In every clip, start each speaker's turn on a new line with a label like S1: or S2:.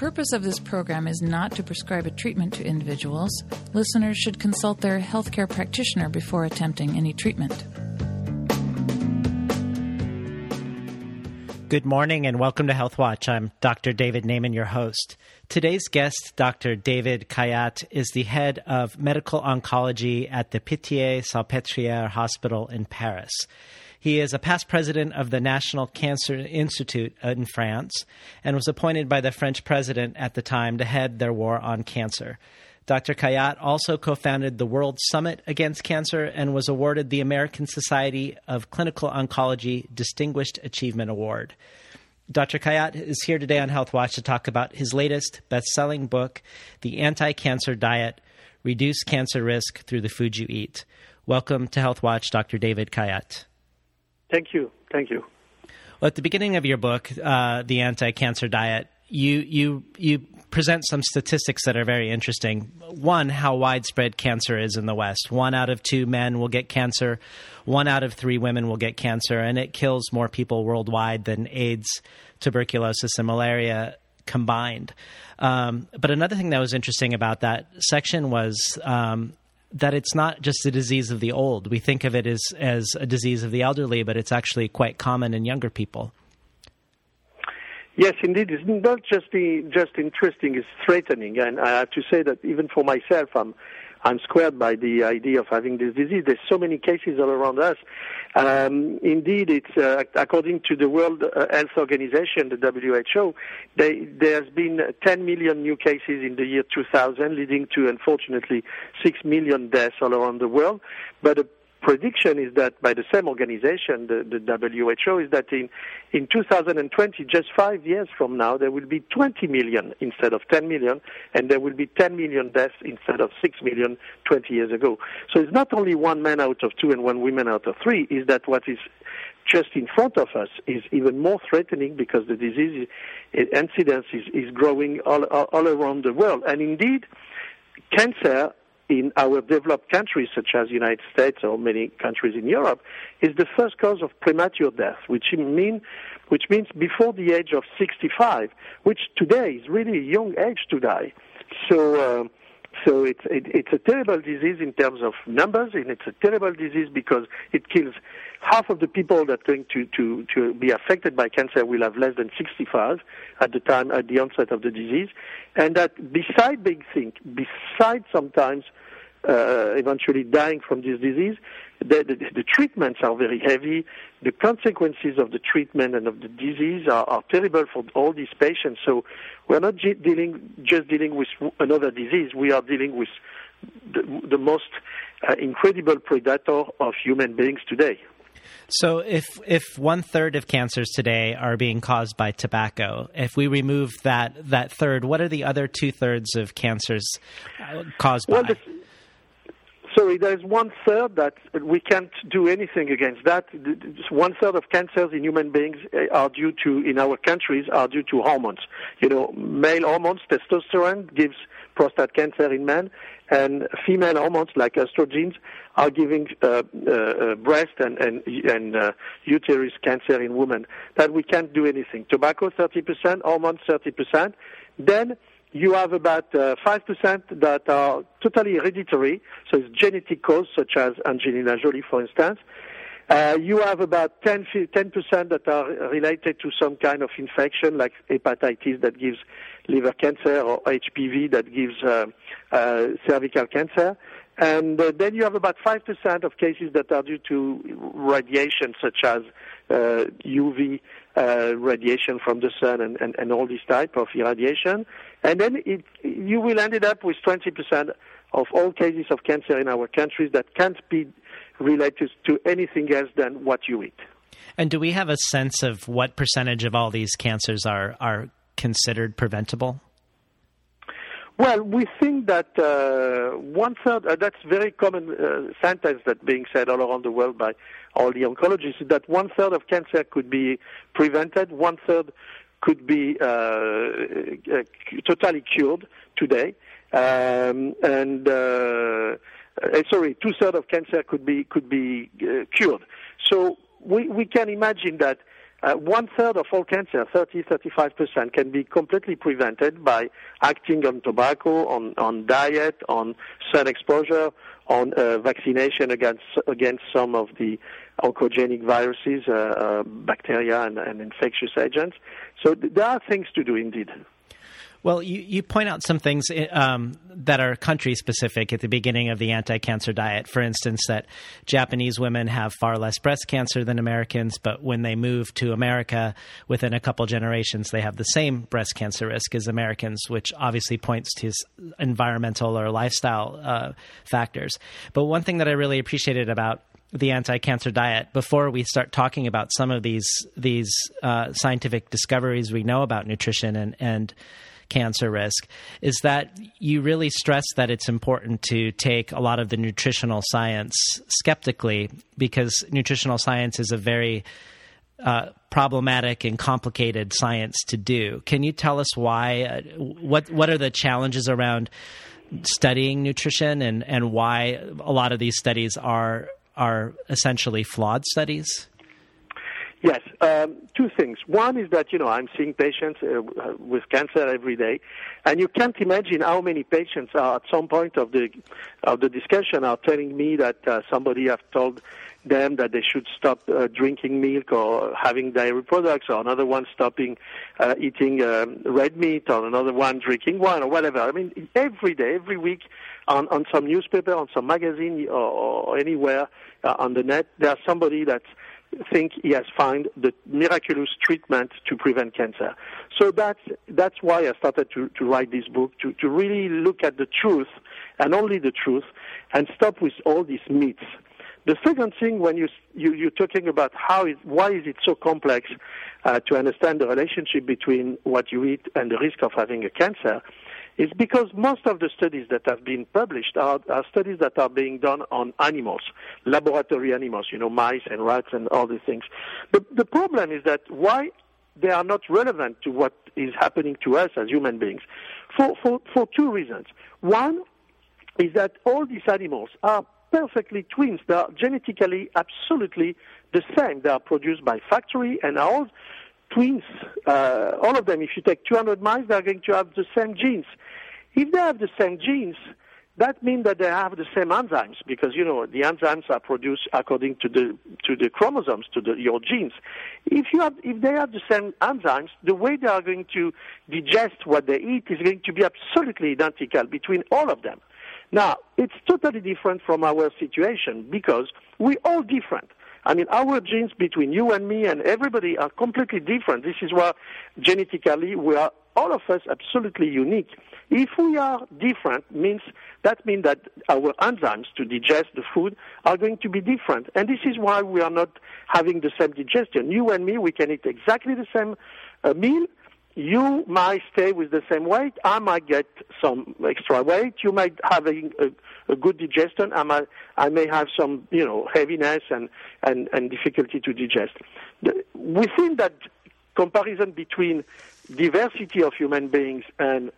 S1: purpose of this program is not to prescribe a treatment to individuals. Listeners should consult their healthcare practitioner before attempting any treatment.
S2: Good morning and welcome to Health Watch. I'm Dr. David Naimon, your host. Today's guest, Dr. David Khayat, is the head of medical oncology at the Pitié Salpêtrière Hospital in Paris. He is a past president of the National Cancer Institute in France and was appointed by the French president at the time to head their war on cancer. Dr. Khayat also co founded the World Summit Against Cancer and was awarded the American Society of Clinical Oncology Distinguished Achievement Award. Dr. Khayat is here today on Health Watch to talk about his latest best selling book, The Anti Cancer Diet Reduce Cancer Risk Through the Food You Eat. Welcome to Health Watch, Dr. David Khayat.
S3: Thank you. Thank you.
S2: Well, at the beginning of your book, uh, The Anti Cancer Diet, you, you, you present some statistics that are very interesting. One, how widespread cancer is in the West. One out of two men will get cancer, one out of three women will get cancer, and it kills more people worldwide than AIDS, tuberculosis, and malaria combined. Um, but another thing that was interesting about that section was um, that it's not just a disease of the old. We think of it as, as a disease of the elderly, but it's actually quite common in younger people.
S3: Yes, indeed. It's not just the, just interesting; it's threatening. And I have to say that even for myself, I'm I'm squared by the idea of having this disease. There's so many cases all around us. Um, indeed, it's uh, according to the World uh, Health Organization, the WHO, they, there's been 10 million new cases in the year 2000, leading to unfortunately 6 million deaths all around the world. But a prediction is that by the same organization, the, the WHO, is that in, in 2020, just five years from now, there will be 20 million instead of 10 million, and there will be 10 million deaths instead of 6 million 20 years ago. So it's not only one man out of two and one woman out of three, is that what is just in front of us is even more threatening because the disease incidence is, is growing all, all, all around the world. And indeed, cancer in our developed countries, such as the United States or many countries in Europe, is the first cause of premature death, which mean which means before the age of 65, which today is really a young age to die. So. Uh, so it's it, it's a terrible disease in terms of numbers, and it's a terrible disease because it kills half of the people that are going to, to, to be affected by cancer will have less than 65 at the time at the onset of the disease, and that beside being sick, beside sometimes uh, eventually dying from this disease, the, the, the, treatments are very heavy. The consequences of the treatment and of the disease are, are terrible for all these patients. So we're not g- dealing just dealing with another disease. We are dealing with the, the most uh, incredible predator of human beings today.
S2: So, if if one third of cancers today are being caused by tobacco, if we remove that that third, what are the other two thirds of cancers uh, caused
S3: well,
S2: by?
S3: The, Sorry, there's one third that we can't do anything against that. One third of cancers in human beings eh, are due to, in our countries, are due to hormones. You know, male hormones, testosterone gives prostate cancer in men, and female hormones like estrogens are giving uh, uh, uh, breast and and, and uh, uterus cancer in women. That we can't do anything. Tobacco 30%, hormones 30%. Then you have about uh, 5% that are totally hereditary, so it's genetic cause, such as Angelina Jolie, for instance. Uh, you have about 10, 10% that are related to some kind of infection, like hepatitis that gives liver cancer, or HPV that gives uh, uh, cervical cancer. And uh, then you have about 5% of cases that are due to radiation, such as UV uh, radiation from the sun and, and, and all this type of irradiation. And then it, you will end up with 20% of all cases of cancer in our countries that can't be related to anything else than what you eat.
S2: And do we have a sense of what percentage of all these cancers are, are considered preventable?
S3: Well, we think that uh, one third, uh, that's very common uh, sentence that being said all around the world by all the oncologists, that one third of cancer could be prevented, one third could be uh, uh, totally cured today, um, and uh, sorry, two thirds of cancer could be could be cured. So we we can imagine that uh, one third of all cancer, 30, 35%, can be completely prevented by acting on tobacco, on, on diet, on sun exposure, on uh, vaccination against against some of the oncogenic viruses, uh, uh, bacteria, and, and, infectious agents. So th- there are things to do indeed.
S2: Well, you, you point out some things um, that are country specific at the beginning of the anti cancer diet. For instance, that Japanese women have far less breast cancer than Americans, but when they move to America within a couple generations, they have the same breast cancer risk as Americans, which obviously points to environmental or lifestyle uh, factors. But one thing that I really appreciated about the anti-cancer diet before we start talking about some of these these uh, scientific discoveries we know about nutrition and and cancer risk is that you really stress that it's important to take a lot of the nutritional science skeptically because nutritional science is a very uh, problematic and complicated science to do. Can you tell us why? Uh, what what are the challenges around studying nutrition and, and why a lot of these studies are are essentially flawed studies?
S3: Yes, um, two things. One is that you know I'm seeing patients uh, with cancer every day, and you can't imagine how many patients are at some point of the of the discussion are telling me that uh, somebody have told them that they should stop uh, drinking milk or having dairy products, or another one stopping uh, eating um, red meat, or another one drinking wine, or whatever. I mean, every day, every week, on, on some newspaper, on some magazine, or, or anywhere uh, on the net, there's somebody that's think he has found the miraculous treatment to prevent cancer. So that's that's why I started to, to write this book to, to really look at the truth and only the truth and stop with all these myths. The second thing, when you, you you're talking about how is why is it so complex uh, to understand the relationship between what you eat and the risk of having a cancer, is because most of the studies that have been published are, are, studies that are being done on animals, laboratory animals, you know, mice and rats and all these things. The, the problem is that why they are not relevant to what is happening to us as human beings? For, for, for two reasons. One is that all these animals are perfectly twins. They are genetically absolutely the same. They are produced by factory and all twins, uh, all of them, if you take 200 mice, they're going to have the same genes. If they have the same genes, that means that they have the same enzymes because you know the enzymes are produced according to the to the chromosomes to the, your genes. If you have if they have the same enzymes, the way they are going to digest what they eat is going to be absolutely identical between all of them. Now it's totally different from our situation because we're all different. I mean, our genes between you and me and everybody are completely different. This is why genetically we are all of us absolutely unique. If we are different, means that means that our enzymes to digest the food are going to be different, and this is why we are not having the same digestion. You and me, we can eat exactly the same uh, meal, you might stay with the same weight. I might get some extra weight. You might have a, a, a good digestion. I might, I may have some, you know, heaviness and, and, and difficulty to digest. The, within that comparison between diversity of human beings and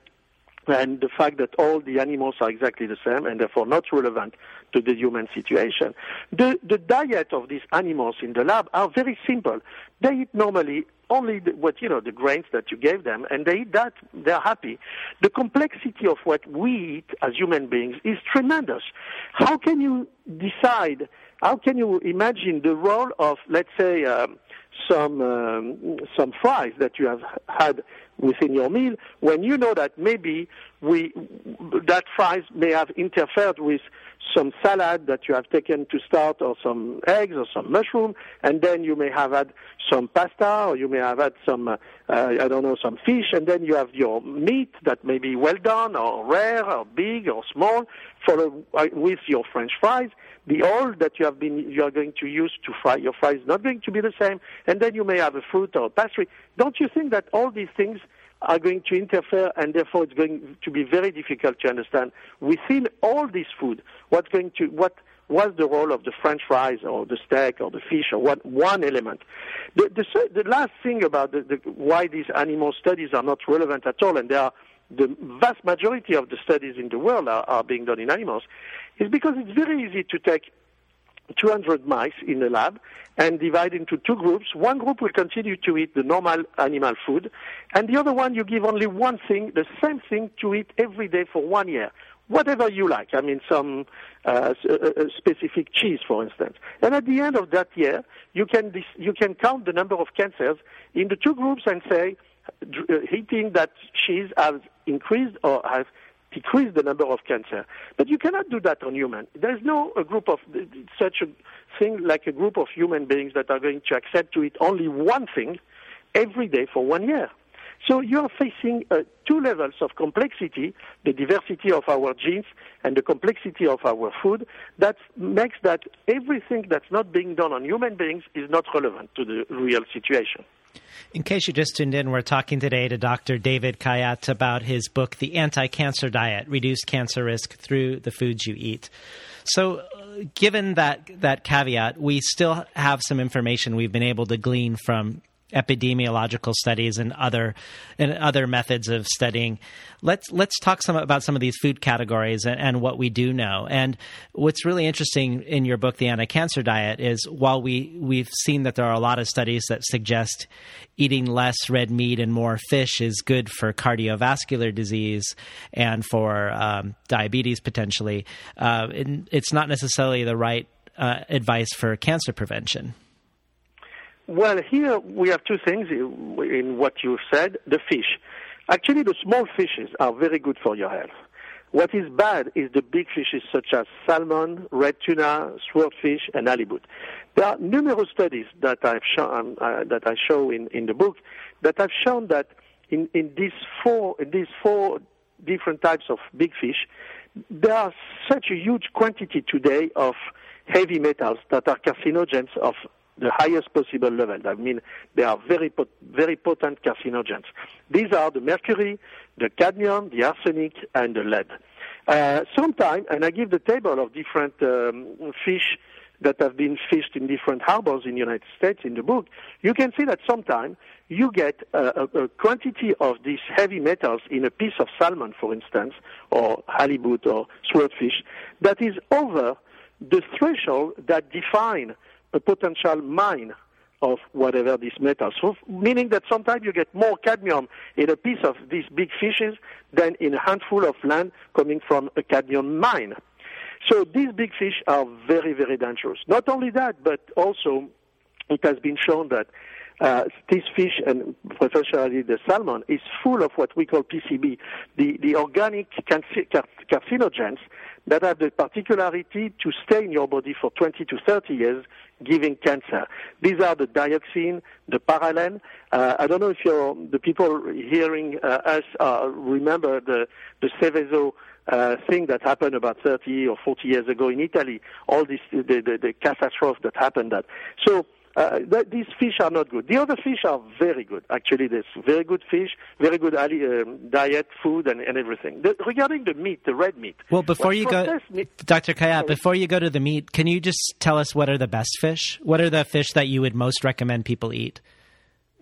S3: and the fact that all the animals are exactly the same and therefore not relevant to the human situation. The, the diet of these animals in the lab are very simple. They eat normally only the, what you know the grains that you gave them, and they eat that. They're happy. The complexity of what we eat as human beings is tremendous. How can you decide? How can you imagine the role of, let's say, um, some um, some fries that you have had within your meal when you know that maybe we that fries may have interfered with some salad that you have taken to start or some eggs or some mushroom and then you may have had some pasta or you may have had some uh, I don't know some fish and then you have your meat that may be well done or rare or big or small uh, with your french fries the oil that you have been you are going to use to fry your fries is not going to be the same, and then you may have a fruit or a pastry. Don't you think that all these things are going to interfere, and therefore it's going to be very difficult to understand within all this food what's going to what was the role of the French fries or the steak or the fish or what one element. The, the, the last thing about the, the, why these animal studies are not relevant at all, and there are the vast majority of the studies in the world are, are being done in animals, is because it's very easy to take 200 mice in the lab and divide into two groups. One group will continue to eat the normal animal food, and the other one you give only one thing, the same thing to eat every day for one year. Whatever you like. I mean, some uh, a, specific cheese, for instance. And at the end of that year, you can you can count the number of cancers in the two groups and say, uh, eating that cheese has increased or has decreased the number of cancer. But you cannot do that on human. There is no a group of such a thing like a group of human beings that are going to accept to eat only one thing every day for one year. So you are facing uh, two levels of complexity, the diversity of our genes and the complexity of our food, that makes that everything that's not being done on human beings is not relevant to the real situation.
S2: In case you just tuned in, we're talking today to Dr. David Khayat about his book, The Anti Cancer Diet Reduce Cancer Risk Through the Foods You Eat. So, uh, given that, that caveat, we still have some information we've been able to glean from epidemiological studies and other and other methods of studying. Let's let's talk some about some of these food categories and, and what we do know. And what's really interesting in your book, The Anti-Cancer Diet, is while we we've seen that there are a lot of studies that suggest eating less red meat and more fish is good for cardiovascular disease and for um, diabetes potentially. Uh, it's not necessarily the right uh, advice for cancer prevention.
S3: Well, here we have two things in what you said. The fish. Actually, the small fishes are very good for your health. What is bad is the big fishes such as salmon, red tuna, swordfish, and halibut. There are numerous studies that I've shown, uh, that I show in, in the book that have shown that in, in these four in these four different types of big fish, there are such a huge quantity today of heavy metals that are carcinogens of the highest possible level. I mean, they are very, pot- very potent carcinogens. These are the mercury, the cadmium, the arsenic, and the lead. Uh, sometimes, and I give the table of different um, fish that have been fished in different harbors in the United States in the book, you can see that sometimes you get a, a, a, quantity of these heavy metals in a piece of salmon, for instance, or halibut or swordfish, that is over the threshold that define a potential mine of whatever these metals. So, meaning that sometimes you get more cadmium in a piece of these big fishes than in a handful of land coming from a cadmium mine. So these big fish are very, very dangerous. Not only that, but also it has been shown that uh, this fish, and especially the salmon, is full of what we call PCB, the, the organic carcinogens that have the particularity to stay in your body for 20 to 30 years, giving cancer. These are the dioxin, the paralen. Uh, I don't know if the people hearing uh, us uh, remember the, the Seveso uh, thing that happened about 30 or 40 years ago in Italy, all this, the, the, the catastrophe that happened that. So, uh, th- these fish are not good. The other fish are very good. Actually, there's very good fish, very good um, diet, food, and, and everything. The, regarding the meat, the red meat.
S2: Well, before you go, meat, Dr. Khayat, before you go to the meat, can you just tell us what are the best fish? What are the fish that you would most recommend people eat?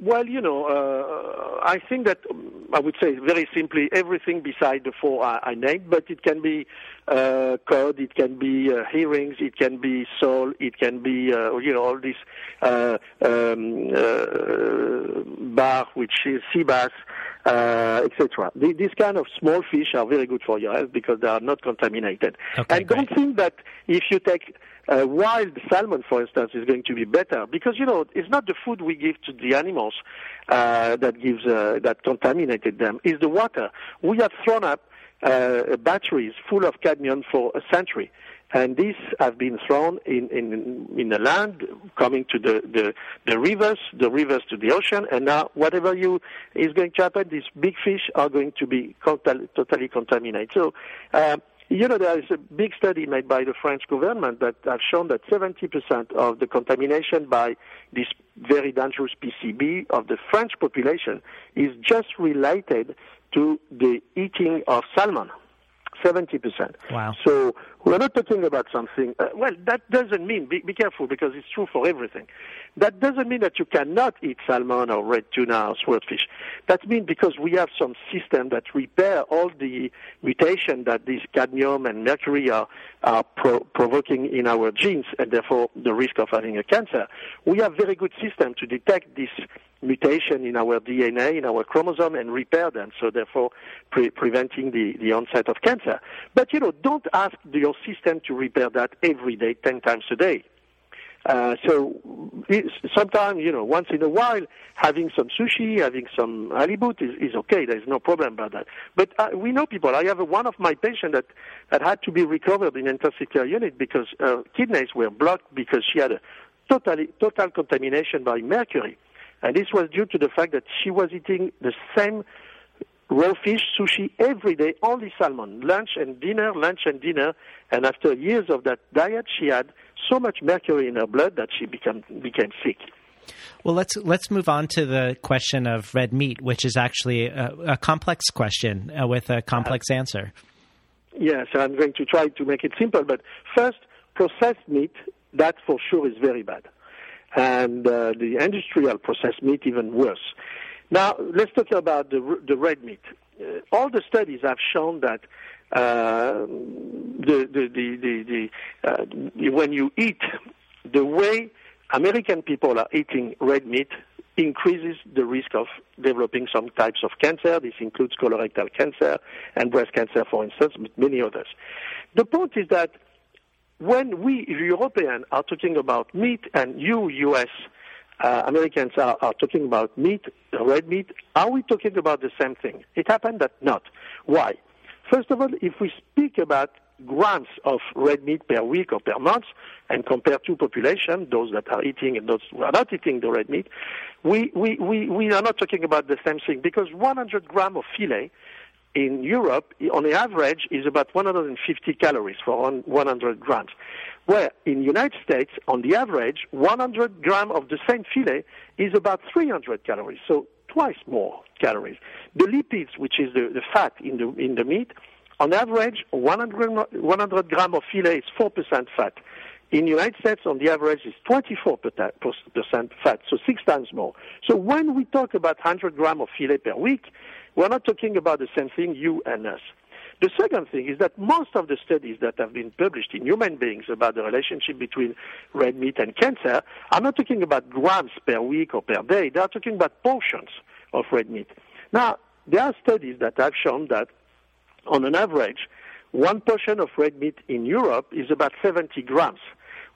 S3: Well, you know, uh, I think that um, I would say very simply everything beside the four I, I named, but it can be uh, cod, it can be uh, herrings, it can be sole, it can be, uh, you know, all these uh, um, uh, bar, which is bass, uh, etc. These kind of small fish are very good for your health because they are not contaminated.
S2: Okay,
S3: and don't think that if you take uh, wild salmon, for instance, is going to be better because you know it's not the food we give to the animals uh, that gives uh, that contaminated them. It's the water. We have thrown up uh, batteries full of cadmium for a century. And these have been thrown in, in, in the land, coming to the, the, the rivers, the rivers to the ocean, and now whatever you is going to happen, these big fish are going to be totally contaminated. So, uh, you know, there is a big study made by the French government that has shown that 70% of the contamination by this very dangerous PCB of the French population is just related to the eating of salmon. 70%.
S2: Wow.
S3: So we're not talking about something, uh, well, that doesn't mean, be, be, careful because it's true for everything. That doesn't mean that you cannot eat salmon or red tuna or swordfish. That means because we have some system that repair all the mutation that this cadmium and mercury are, are pro- provoking in our genes and therefore the risk of having a cancer, we have very good system to detect this mutation in our DNA, in our chromosome, and repair them, so therefore pre- preventing the, the onset of cancer. But, you know, don't ask your system to repair that every day, 10 times a day. Uh, so sometimes, you know, once in a while, having some sushi, having some halibut is, is okay. There's no problem about that. But uh, we know people. I have a, one of my patients that, that had to be recovered in intensive care unit because her kidneys were blocked because she had a totally, total contamination by mercury. And this was due to the fact that she was eating the same raw fish, sushi every day, only salmon, lunch and dinner, lunch and dinner. And after years of that diet, she had so much mercury in her blood that she became became sick.
S2: Well, let's let's move on to the question of red meat, which is actually a, a complex question uh, with a complex uh, answer.
S3: Yes, I'm going to try to make it simple. But first, processed meat, that for sure is very bad and uh, the industrial processed meat even worse. Now, let's talk about the, the red meat. Uh, all the studies have shown that uh, the, the, the, the, uh, when you eat the way American people are eating red meat increases the risk of developing some types of cancer. This includes colorectal cancer and breast cancer, for instance, but many others. The point is that when we Europeans are talking about meat and you U.S. Uh, Americans are, are, talking about meat, red meat, are we talking about the same thing? It happened that not. Why? First of all, if we speak about grams of red meat per week or per month and compare two populations, those that are eating and those who are not eating the red meat, we, we, we, we are not talking about the same thing because 100 grams of filet in Europe, on the average, is about 150 calories for 100 grams. Where in the United States, on the average, 100 gram of the same fillet is about 300 calories, so twice more calories. The lipids, which is the, the fat in the, in the meat, on average, 100, 100 gram of fillet is 4% fat. In the United States, on the average, is 24% fat, so six times more. So when we talk about 100 gram of fillet per week, we're not talking about the same thing, you and us. The second thing is that most of the studies that have been published in human beings about the relationship between red meat and cancer are not talking about grams per week or per day. They are talking about portions of red meat. Now, there are studies that have shown that on an average, one portion of red meat in Europe is about 70 grams,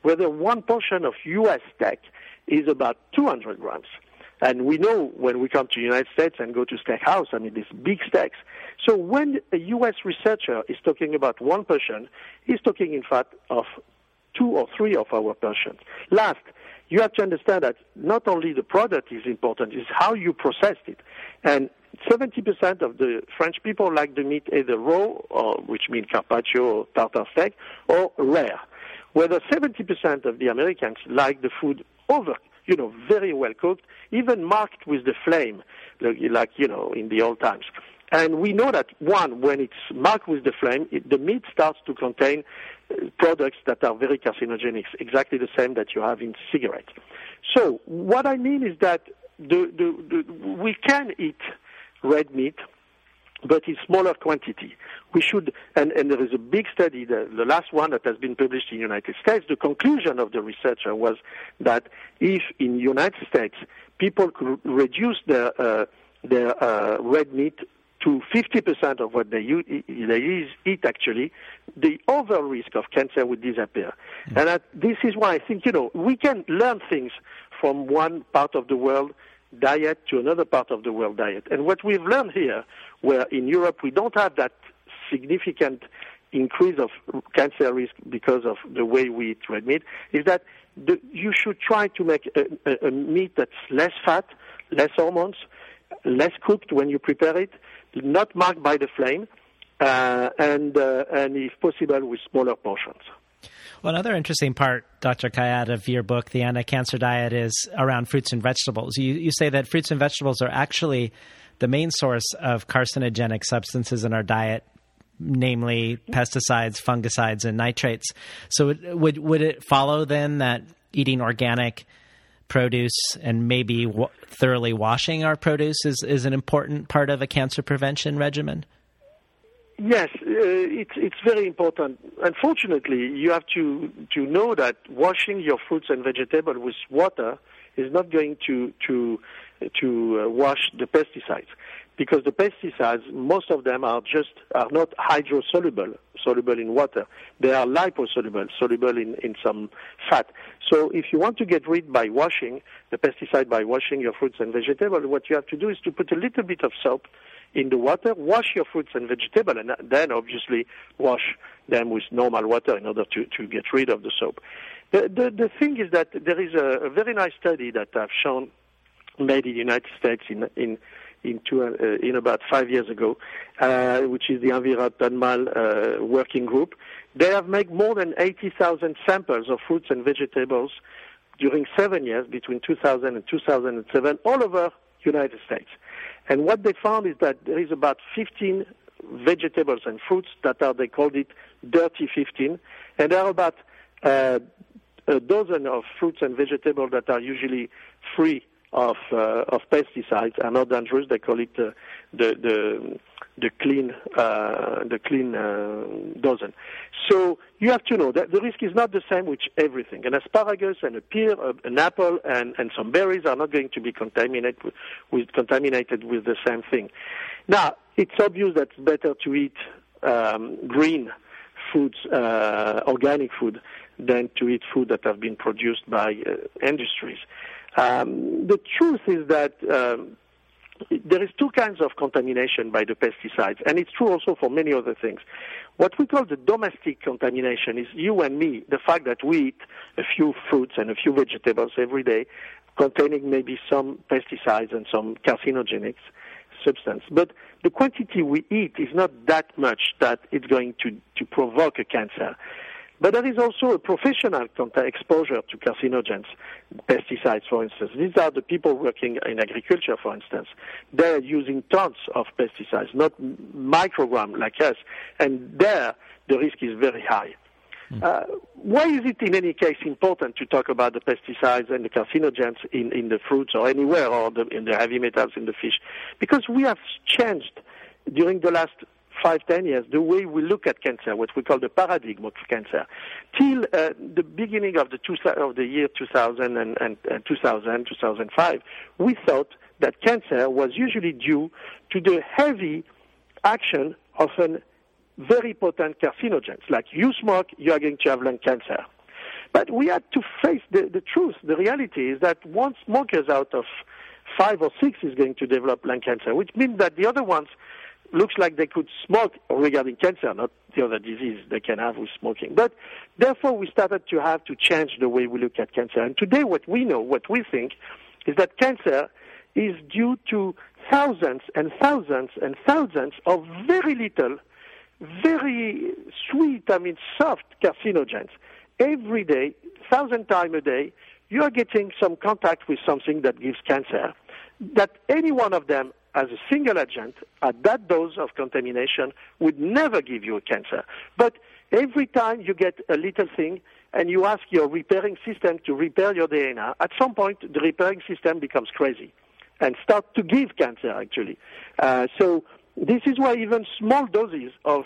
S3: whether one portion of U.S. steak is about 200 grams. And we know when we come to the United States and go to steakhouse, I mean, these big steaks. So when a U.S. researcher is talking about one person, he's talking, in fact, of two or three of our persons. Last, you have to understand that not only the product is important, it's how you processed it. And 70% of the French people like the meat either raw, or, which means carpaccio or tartar steak, or rare. Whether 70% of the Americans like the food over you know, very well cooked, even marked with the flame, like, you know, in the old times. And we know that, one, when it's marked with the flame, it, the meat starts to contain uh, products that are very carcinogenic, exactly the same that you have in cigarettes. So what I mean is that the, the, the, we can eat red meat but in smaller quantity. We should, and, and there is a big study, the, the last one that has been published in the United States. The conclusion of the researcher was that if in the United States people could reduce their, uh, their uh, red meat to 50% of what they, they eat actually, the overall risk of cancer would disappear. Mm. And that, this is why I think, you know, we can learn things from one part of the world diet to another part of the world diet. And what we've learned here, where in Europe we don't have that significant increase of cancer risk because of the way we eat red meat, is that the, you should try to make a, a, a meat that's less fat, less hormones, less cooked when you prepare it, not marked by the flame, uh, and, uh, and if possible with smaller portions.
S2: Well, another interesting part, Dr. Khayat, of your book, The Anti Cancer Diet, is around fruits and vegetables. You, you say that fruits and vegetables are actually the main source of carcinogenic substances in our diet, namely pesticides, fungicides, and nitrates. So, would, would it follow then that eating organic produce and maybe w- thoroughly washing our produce is, is an important part of a cancer prevention regimen?
S3: Yes, uh, it's it's very important. Unfortunately, you have to to know that washing your fruits and vegetables with water is not going to to to uh, wash the pesticides because the pesticides, most of them are just are not hydrosoluble, soluble in water. They are liposoluble, soluble in, in some fat. So if you want to get rid by washing the pesticide by washing your fruits and vegetables, what you have to do is to put a little bit of soap in the water, wash your fruits and vegetables, and then obviously wash them with normal water in order to, to get rid of the soap. The, the, the thing is that there is a, a very nice study that I've shown made in the United States in, in in, two, uh, in about five years ago, uh, which is the Environnement uh, Working Group. They have made more than 80,000 samples of fruits and vegetables during seven years, between 2000 and 2007, all over United States. And what they found is that there is about 15 vegetables and fruits that are, they called it dirty 15, and there are about uh, a dozen of fruits and vegetables that are usually free of uh, of pesticides are not dangerous. They call it uh, the the the clean uh, the clean uh, dozen. So you have to know that the risk is not the same with everything. An asparagus and a pear, uh, an apple, and, and some berries are not going to be contaminated with, with contaminated with the same thing. Now it's obvious that it's better to eat um, green foods, uh, organic food, than to eat food that have been produced by industries. Um, the truth is that um, there is two kinds of contamination by the pesticides, and it's true also for many other things. What we call the domestic contamination is you and me, the fact that we eat a few fruits and a few vegetables every day containing maybe some pesticides and some carcinogenic substance. But the quantity we eat is not that much that it's going to, to provoke a cancer. But there is also a professional exposure to carcinogens, pesticides, for instance. These are the people working in agriculture, for instance. They're using tons of pesticides, not microgram like us, and there the risk is very high. Hmm. Uh, why is it, in any case, important to talk about the pesticides and the carcinogens in, in the fruits or anywhere, or the, in the heavy metals in the fish? Because we have changed during the last five, ten years, the way we look at cancer, what we call the paradigm of cancer, till uh, the beginning of the, two, of the year 2000 and, and, and 2000, 2005, we thought that cancer was usually due to the heavy action of a very potent carcinogens. Like you smoke, you are going to have lung cancer. But we had to face the, the truth. The reality is that one smoker out of five or six is going to develop lung cancer, which means that the other ones looks like they could smoke regarding cancer, not the other disease they can have with smoking. But therefore, we started to have to change the way we look at cancer. And today, what we know, what we think, is that cancer is due to thousands and thousands and thousands of very little, very sweet, I mean, soft carcinogens. Every day, thousand times a day, you are getting some contact with something that gives cancer. That any one of them as a single agent at that dose of contamination would never give you a cancer. But every time you get a little thing and you ask your repairing system to repair your DNA, at some point the repairing system becomes crazy and start to give cancer actually. Uh, so this is why even small doses of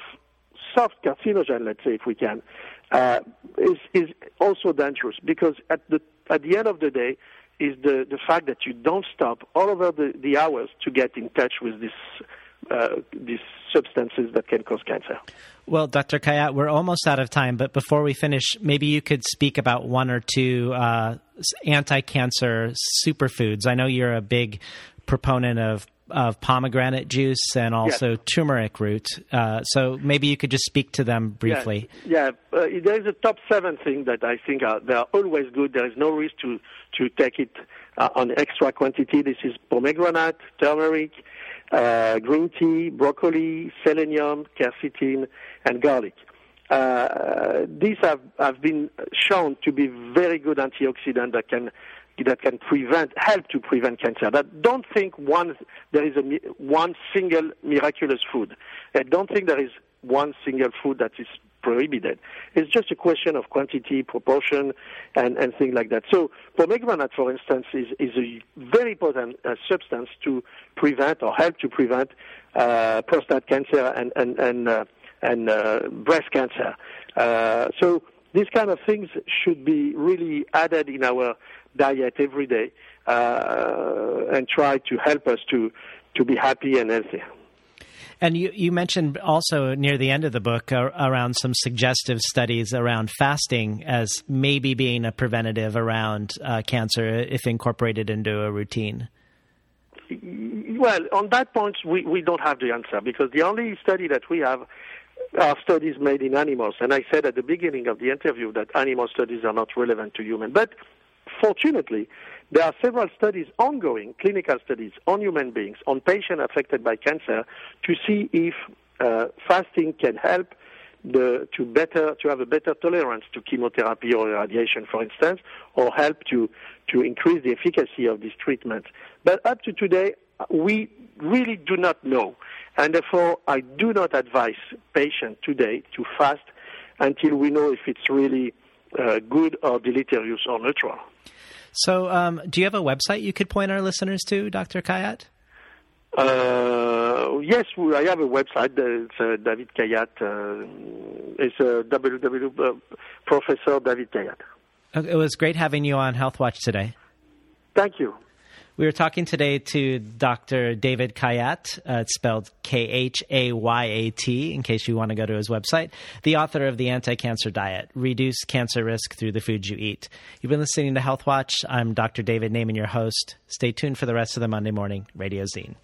S3: soft carcinogen, let's say if we can, uh, is, is also dangerous because at the at the end of the day, is the, the fact that you don't stop all over the, the hours to get in touch with this, uh, these substances that can cause cancer.
S2: Well, Dr. Khayat, we're almost out of time, but before we finish, maybe you could speak about one or two uh, anti cancer superfoods. I know you're a big proponent of of pomegranate juice and also yes. turmeric root. Uh, so maybe you could just speak to them briefly.
S3: Yeah, yeah. Uh, there is a top seven thing that I think are, they are always good. There is no risk to to take it uh, on extra quantity. This is pomegranate, turmeric, uh, green tea, broccoli, selenium, quercetin, and garlic. Uh, these have, have been shown to be very good antioxidants that can that can prevent, help to prevent cancer. That don't think one there is a one single miraculous food. I don't think there is one single food that is prohibited. It's just a question of quantity, proportion, and, and things like that. So pomegranate, for instance, is, is a very potent uh, substance to prevent or help to prevent uh, prostate cancer and and and, uh, and uh, breast cancer. Uh, so these kind of things should be really added in our diet every day uh, and try to help us to to be happy and healthy.
S2: And you, you mentioned also near the end of the book uh, around some suggestive studies around fasting as maybe being a preventative around uh, cancer if incorporated into a routine.
S3: Well, on that point, we, we don't have the answer because the only study that we have are studies made in animals. And I said at the beginning of the interview that animal studies are not relevant to human. But fortunately, there are several studies ongoing, clinical studies on human beings, on patients affected by cancer, to see if uh, fasting can help the, to better to have a better tolerance to chemotherapy or radiation, for instance, or help to to increase the efficacy of this treatment. But up to today, we really do not know, and therefore I do not advise patients today to fast until we know if it's really uh, good or deleterious or neutral.
S2: So, um, do you have a website you could point our listeners to, Dr. Khayat?
S3: Uh, yes, I have a website. It's uh, David Khayat. Uh, it's uh, www. Uh, Professor David Khayat.
S2: It was great having you on Health Watch today.
S3: Thank you.
S2: We were talking today to Dr. David Khayat. Uh, spelled K H A Y A T, in case you want to go to his website. The author of The Anti Cancer Diet Reduce Cancer Risk Through the Foods You Eat. You've been listening to Health Watch. I'm Dr. David Naimon, your host. Stay tuned for the rest of the Monday morning Radio Zine.